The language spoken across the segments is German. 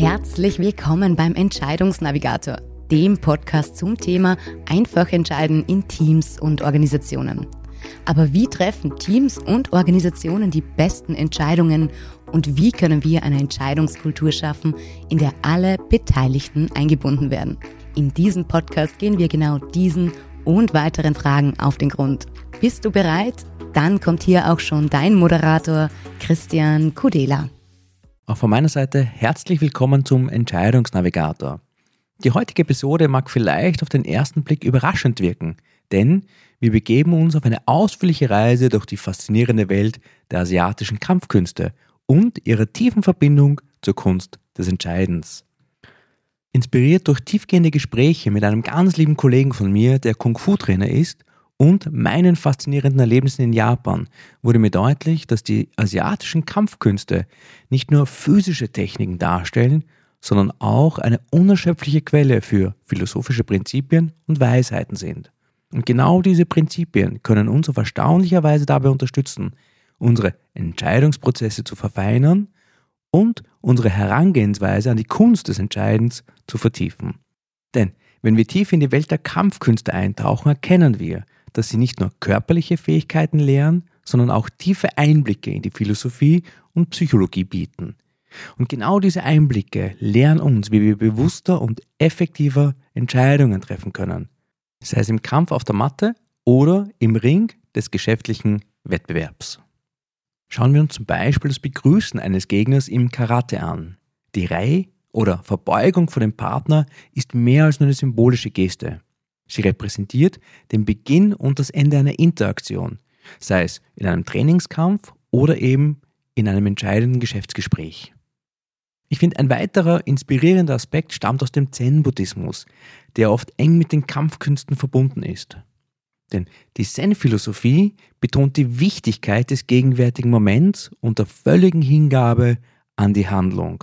Herzlich willkommen beim Entscheidungsnavigator, dem Podcast zum Thema einfach entscheiden in Teams und Organisationen. Aber wie treffen Teams und Organisationen die besten Entscheidungen und wie können wir eine Entscheidungskultur schaffen, in der alle Beteiligten eingebunden werden? In diesem Podcast gehen wir genau diesen und weiteren Fragen auf den Grund. Bist du bereit? Dann kommt hier auch schon dein Moderator Christian Kudela. Auch von meiner Seite herzlich willkommen zum Entscheidungsnavigator. Die heutige Episode mag vielleicht auf den ersten Blick überraschend wirken, denn wir begeben uns auf eine ausführliche Reise durch die faszinierende Welt der asiatischen Kampfkünste und ihrer tiefen Verbindung zur Kunst des Entscheidens. Inspiriert durch tiefgehende Gespräche mit einem ganz lieben Kollegen von mir, der Kung-Fu-Trainer ist und meinen faszinierenden Erlebnissen in Japan wurde mir deutlich, dass die asiatischen Kampfkünste nicht nur physische Techniken darstellen, sondern auch eine unerschöpfliche Quelle für philosophische Prinzipien und Weisheiten sind. Und genau diese Prinzipien können uns auf erstaunlicher Weise dabei unterstützen, unsere Entscheidungsprozesse zu verfeinern und unsere Herangehensweise an die Kunst des Entscheidens zu vertiefen. Denn wenn wir tief in die Welt der Kampfkünste eintauchen, erkennen wir, dass sie nicht nur körperliche Fähigkeiten lehren, sondern auch tiefe Einblicke in die Philosophie und Psychologie bieten. Und genau diese Einblicke lehren uns, wie wir bewusster und effektiver Entscheidungen treffen können, sei es im Kampf auf der Matte oder im Ring des geschäftlichen Wettbewerbs. Schauen wir uns zum Beispiel das Begrüßen eines Gegners im Karate an. Die Reihe oder Verbeugung vor dem Partner ist mehr als nur eine symbolische Geste. Sie repräsentiert den Beginn und das Ende einer Interaktion, sei es in einem Trainingskampf oder eben in einem entscheidenden Geschäftsgespräch. Ich finde, ein weiterer inspirierender Aspekt stammt aus dem Zen-Buddhismus, der oft eng mit den Kampfkünsten verbunden ist. Denn die Zen-Philosophie betont die Wichtigkeit des gegenwärtigen Moments und der völligen Hingabe an die Handlung.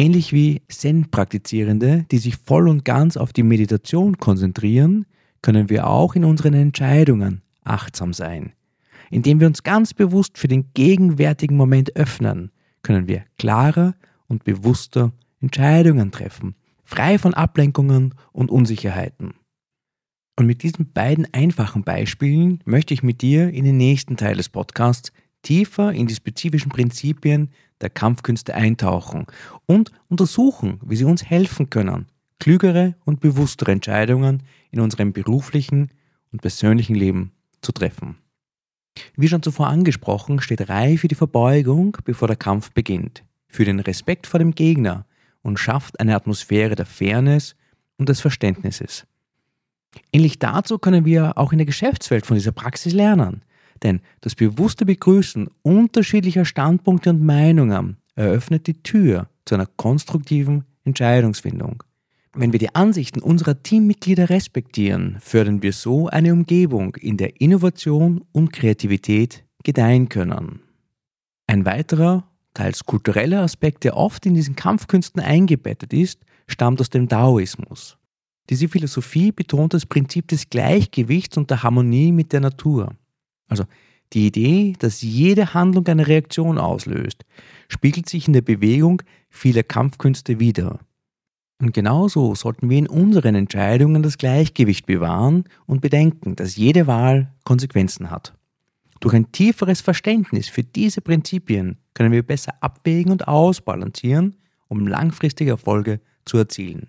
Ähnlich wie Zen-Praktizierende, die sich voll und ganz auf die Meditation konzentrieren, können wir auch in unseren Entscheidungen achtsam sein. Indem wir uns ganz bewusst für den gegenwärtigen Moment öffnen, können wir klarer und bewusster Entscheidungen treffen, frei von Ablenkungen und Unsicherheiten. Und mit diesen beiden einfachen Beispielen möchte ich mit dir in den nächsten Teil des Podcasts tiefer in die spezifischen Prinzipien der Kampfkünste eintauchen und untersuchen, wie sie uns helfen können, klügere und bewusstere Entscheidungen in unserem beruflichen und persönlichen Leben zu treffen. Wie schon zuvor angesprochen, steht Reihe für die Verbeugung, bevor der Kampf beginnt, für den Respekt vor dem Gegner und schafft eine Atmosphäre der Fairness und des Verständnisses. Ähnlich dazu können wir auch in der Geschäftswelt von dieser Praxis lernen. Denn das bewusste Begrüßen unterschiedlicher Standpunkte und Meinungen eröffnet die Tür zu einer konstruktiven Entscheidungsfindung. Wenn wir die Ansichten unserer Teammitglieder respektieren, fördern wir so eine Umgebung, in der Innovation und Kreativität gedeihen können. Ein weiterer, teils kultureller Aspekt, der oft in diesen Kampfkünsten eingebettet ist, stammt aus dem Daoismus. Diese Philosophie betont das Prinzip des Gleichgewichts und der Harmonie mit der Natur. Also die Idee, dass jede Handlung eine Reaktion auslöst, spiegelt sich in der Bewegung vieler Kampfkünste wider. Und genauso sollten wir in unseren Entscheidungen das Gleichgewicht bewahren und bedenken, dass jede Wahl Konsequenzen hat. Durch ein tieferes Verständnis für diese Prinzipien können wir besser abwägen und ausbalancieren, um langfristige Erfolge zu erzielen.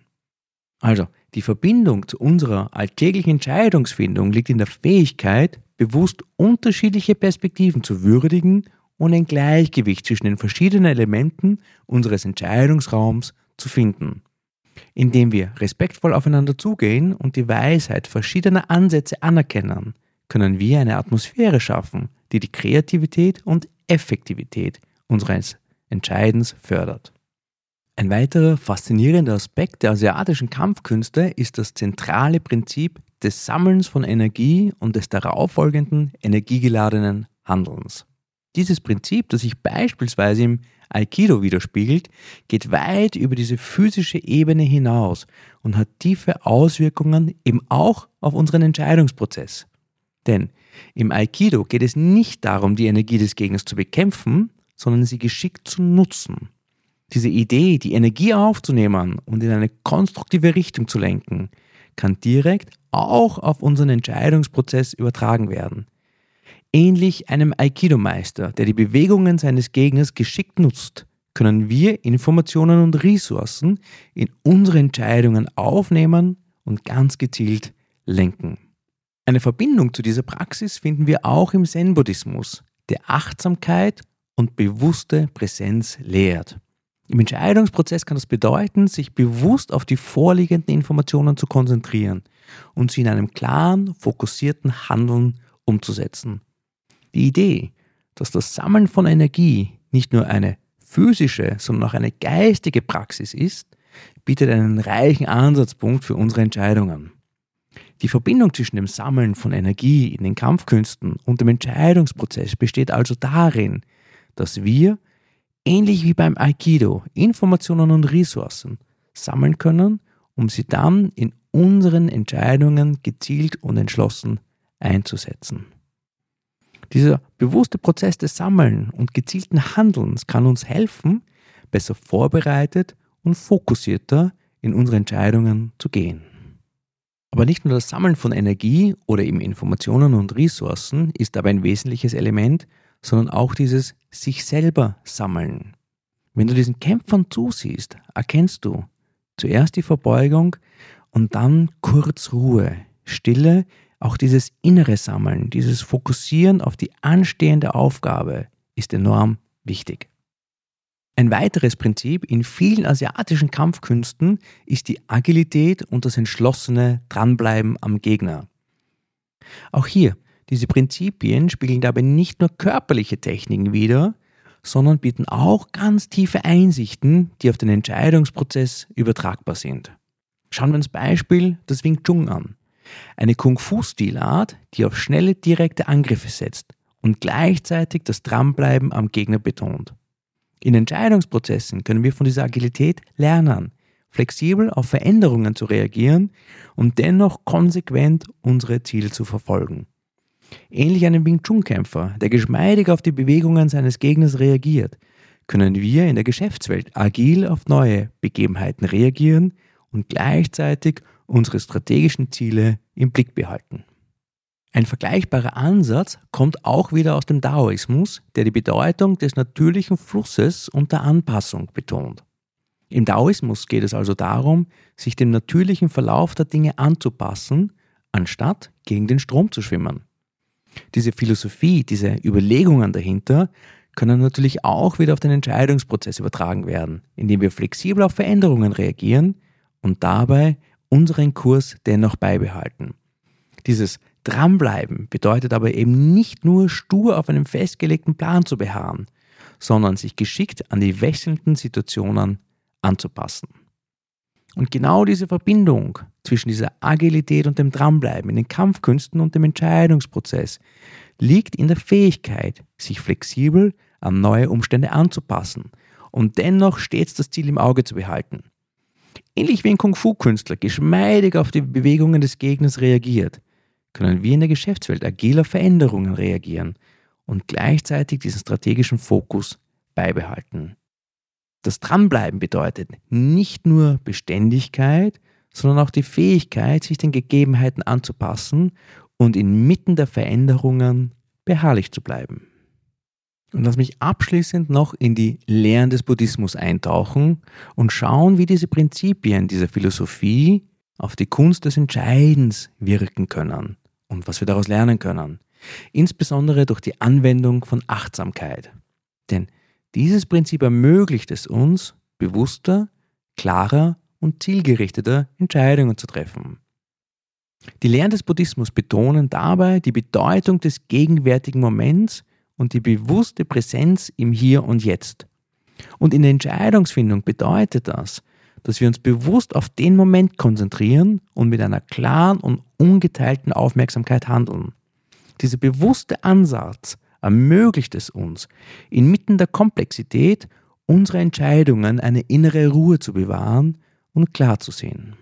Also, die Verbindung zu unserer alltäglichen Entscheidungsfindung liegt in der Fähigkeit, bewusst unterschiedliche Perspektiven zu würdigen und ein Gleichgewicht zwischen den verschiedenen Elementen unseres Entscheidungsraums zu finden. Indem wir respektvoll aufeinander zugehen und die Weisheit verschiedener Ansätze anerkennen, können wir eine Atmosphäre schaffen, die die Kreativität und Effektivität unseres Entscheidens fördert. Ein weiterer faszinierender Aspekt der asiatischen Kampfkünste ist das zentrale Prinzip des Sammelns von Energie und des darauffolgenden energiegeladenen Handelns. Dieses Prinzip, das sich beispielsweise im Aikido widerspiegelt, geht weit über diese physische Ebene hinaus und hat tiefe Auswirkungen eben auch auf unseren Entscheidungsprozess. Denn im Aikido geht es nicht darum, die Energie des Gegners zu bekämpfen, sondern sie geschickt zu nutzen. Diese Idee, die Energie aufzunehmen und in eine konstruktive Richtung zu lenken, kann direkt auch auf unseren Entscheidungsprozess übertragen werden. Ähnlich einem Aikido-Meister, der die Bewegungen seines Gegners geschickt nutzt, können wir Informationen und Ressourcen in unsere Entscheidungen aufnehmen und ganz gezielt lenken. Eine Verbindung zu dieser Praxis finden wir auch im Zen-Buddhismus, der Achtsamkeit und bewusste Präsenz lehrt. Im Entscheidungsprozess kann das bedeuten, sich bewusst auf die vorliegenden Informationen zu konzentrieren und sie in einem klaren, fokussierten Handeln umzusetzen. Die Idee, dass das Sammeln von Energie nicht nur eine physische, sondern auch eine geistige Praxis ist, bietet einen reichen Ansatzpunkt für unsere Entscheidungen. Die Verbindung zwischen dem Sammeln von Energie in den Kampfkünsten und dem Entscheidungsprozess besteht also darin, dass wir, ähnlich wie beim Aikido, Informationen und Ressourcen sammeln können, um sie dann in unseren Entscheidungen gezielt und entschlossen einzusetzen. Dieser bewusste Prozess des Sammeln und gezielten Handelns kann uns helfen, besser vorbereitet und fokussierter in unsere Entscheidungen zu gehen. Aber nicht nur das Sammeln von Energie oder eben Informationen und Ressourcen ist dabei ein wesentliches Element, sondern auch dieses sich selber sammeln. Wenn du diesen Kämpfern zusiehst, erkennst du zuerst die Verbeugung und dann kurz Ruhe, Stille, auch dieses innere Sammeln, dieses Fokussieren auf die anstehende Aufgabe ist enorm wichtig. Ein weiteres Prinzip in vielen asiatischen Kampfkünsten ist die Agilität und das entschlossene Dranbleiben am Gegner. Auch hier, diese Prinzipien spiegeln dabei nicht nur körperliche Techniken wider, sondern bieten auch ganz tiefe Einsichten, die auf den Entscheidungsprozess übertragbar sind. Schauen wir uns Beispiel das Wing Chun an. Eine Kung-Fu-Stilart, die auf schnelle, direkte Angriffe setzt und gleichzeitig das Dranbleiben am Gegner betont. In Entscheidungsprozessen können wir von dieser Agilität lernen, flexibel auf Veränderungen zu reagieren und dennoch konsequent unsere Ziele zu verfolgen. Ähnlich einem Wing Chun-Kämpfer, der geschmeidig auf die Bewegungen seines Gegners reagiert, können wir in der Geschäftswelt agil auf neue Begebenheiten reagieren und gleichzeitig unsere strategischen Ziele im Blick behalten. Ein vergleichbarer Ansatz kommt auch wieder aus dem Daoismus, der die Bedeutung des natürlichen Flusses und der Anpassung betont. Im Daoismus geht es also darum, sich dem natürlichen Verlauf der Dinge anzupassen, anstatt gegen den Strom zu schwimmen. Diese Philosophie, diese Überlegungen dahinter können natürlich auch wieder auf den Entscheidungsprozess übertragen werden, indem wir flexibel auf Veränderungen reagieren und dabei unseren Kurs dennoch beibehalten. Dieses Dranbleiben bedeutet aber eben nicht nur stur auf einem festgelegten Plan zu beharren, sondern sich geschickt an die wechselnden Situationen anzupassen. Und genau diese Verbindung zwischen dieser Agilität und dem Dranbleiben in den Kampfkünsten und dem Entscheidungsprozess liegt in der Fähigkeit, sich flexibel an neue Umstände anzupassen und dennoch stets das Ziel im Auge zu behalten. Ähnlich wie ein Kung-Fu-Künstler geschmeidig auf die Bewegungen des Gegners reagiert, können wir in der Geschäftswelt agiler Veränderungen reagieren und gleichzeitig diesen strategischen Fokus beibehalten. Das Dranbleiben bedeutet nicht nur Beständigkeit, sondern auch die Fähigkeit, sich den Gegebenheiten anzupassen und inmitten der Veränderungen beharrlich zu bleiben. Und lass mich abschließend noch in die Lehren des Buddhismus eintauchen und schauen, wie diese Prinzipien dieser Philosophie auf die Kunst des Entscheidens wirken können und was wir daraus lernen können. Insbesondere durch die Anwendung von Achtsamkeit. Denn dieses Prinzip ermöglicht es uns, bewusster, klarer und zielgerichteter Entscheidungen zu treffen. Die Lehren des Buddhismus betonen dabei die Bedeutung des gegenwärtigen Moments und die bewusste Präsenz im Hier und Jetzt. Und in der Entscheidungsfindung bedeutet das, dass wir uns bewusst auf den Moment konzentrieren und mit einer klaren und ungeteilten Aufmerksamkeit handeln. Dieser bewusste Ansatz ermöglicht es uns, inmitten der Komplexität unserer Entscheidungen eine innere Ruhe zu bewahren und klar zu sehen.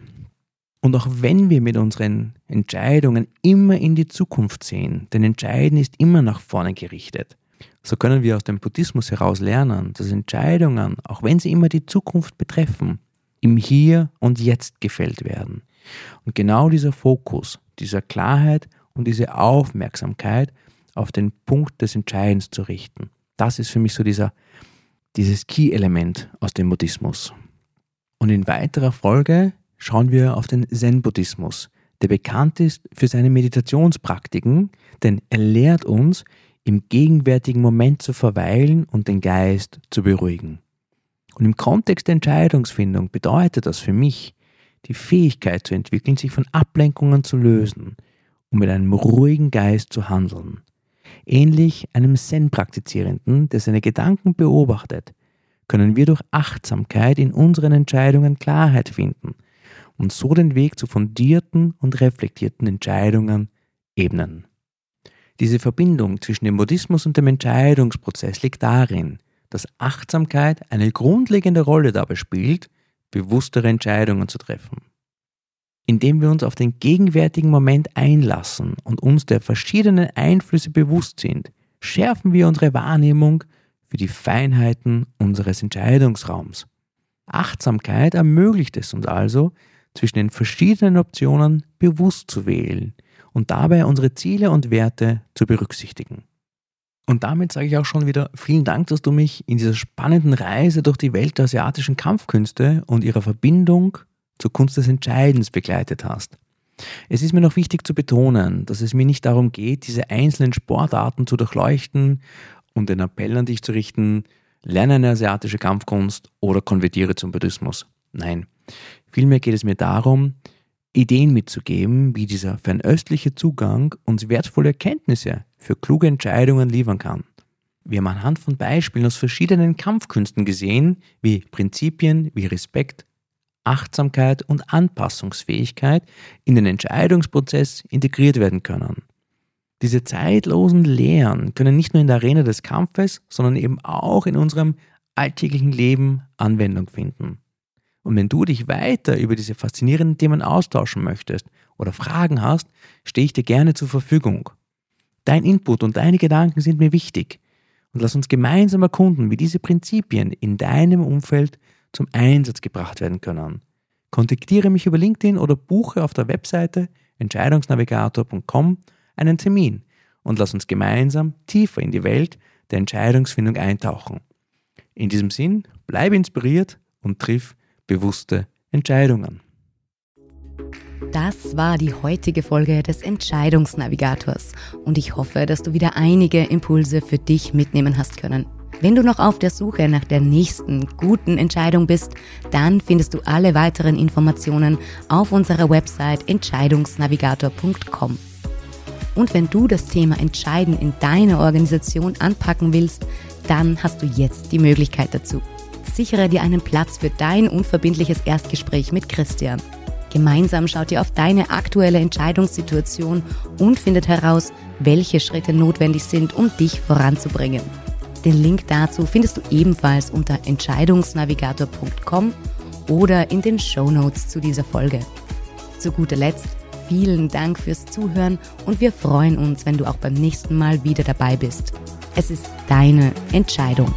Und auch wenn wir mit unseren Entscheidungen immer in die Zukunft sehen, denn Entscheiden ist immer nach vorne gerichtet, So können wir aus dem Buddhismus heraus lernen, dass Entscheidungen, auch wenn sie immer die Zukunft betreffen, im Hier und Jetzt gefällt werden. Und genau dieser Fokus, dieser Klarheit und diese Aufmerksamkeit auf den Punkt des Entscheidens zu richten, das ist für mich so dieser, dieses Key-Element aus dem Buddhismus. Und in weiterer Folge schauen wir auf den Zen-Buddhismus, der bekannt ist für seine Meditationspraktiken, denn er lehrt uns, im gegenwärtigen Moment zu verweilen und den Geist zu beruhigen. Und im Kontext der Entscheidungsfindung bedeutet das für mich, die Fähigkeit zu entwickeln, sich von Ablenkungen zu lösen, um mit einem ruhigen Geist zu handeln. Ähnlich einem Zen-Praktizierenden, der seine Gedanken beobachtet, können wir durch Achtsamkeit in unseren Entscheidungen Klarheit finden und so den Weg zu fundierten und reflektierten Entscheidungen ebnen. Diese Verbindung zwischen dem Buddhismus und dem Entscheidungsprozess liegt darin, dass Achtsamkeit eine grundlegende Rolle dabei spielt, bewusstere Entscheidungen zu treffen. Indem wir uns auf den gegenwärtigen Moment einlassen und uns der verschiedenen Einflüsse bewusst sind, schärfen wir unsere Wahrnehmung für die Feinheiten unseres Entscheidungsraums. Achtsamkeit ermöglicht es uns also, zwischen den verschiedenen Optionen bewusst zu wählen und dabei unsere Ziele und Werte zu berücksichtigen. Und damit sage ich auch schon wieder vielen Dank, dass du mich in dieser spannenden Reise durch die Welt der asiatischen Kampfkünste und ihrer Verbindung zur Kunst des Entscheidens begleitet hast. Es ist mir noch wichtig zu betonen, dass es mir nicht darum geht, diese einzelnen Sportarten zu durchleuchten und den Appell an dich zu richten, lerne eine asiatische Kampfkunst oder konvertiere zum Buddhismus. Nein, vielmehr geht es mir darum, Ideen mitzugeben, wie dieser fernöstliche Zugang uns wertvolle Erkenntnisse für kluge Entscheidungen liefern kann. Wir haben anhand von Beispielen aus verschiedenen Kampfkünsten gesehen, wie Prinzipien wie Respekt, Achtsamkeit und Anpassungsfähigkeit in den Entscheidungsprozess integriert werden können. Diese zeitlosen Lehren können nicht nur in der Arena des Kampfes, sondern eben auch in unserem alltäglichen Leben Anwendung finden. Und wenn du dich weiter über diese faszinierenden Themen austauschen möchtest oder Fragen hast, stehe ich dir gerne zur Verfügung. Dein Input und deine Gedanken sind mir wichtig. Und lass uns gemeinsam erkunden, wie diese Prinzipien in deinem Umfeld zum Einsatz gebracht werden können. Kontaktiere mich über LinkedIn oder buche auf der Webseite entscheidungsnavigator.com einen Termin und lass uns gemeinsam tiefer in die Welt der Entscheidungsfindung eintauchen. In diesem Sinn, bleibe inspiriert und triff bewusste Entscheidungen. Das war die heutige Folge des Entscheidungsnavigators und ich hoffe, dass du wieder einige Impulse für dich mitnehmen hast können. Wenn du noch auf der Suche nach der nächsten guten Entscheidung bist, dann findest du alle weiteren Informationen auf unserer Website entscheidungsnavigator.com. Und wenn du das Thema Entscheiden in deiner Organisation anpacken willst, dann hast du jetzt die Möglichkeit dazu. Sichere dir einen Platz für dein unverbindliches Erstgespräch mit Christian. Gemeinsam schaut ihr auf deine aktuelle Entscheidungssituation und findet heraus, welche Schritte notwendig sind, um dich voranzubringen. Den Link dazu findest du ebenfalls unter entscheidungsnavigator.com oder in den Show Notes zu dieser Folge. Zu guter Letzt vielen Dank fürs Zuhören und wir freuen uns, wenn du auch beim nächsten Mal wieder dabei bist. Es ist deine Entscheidung.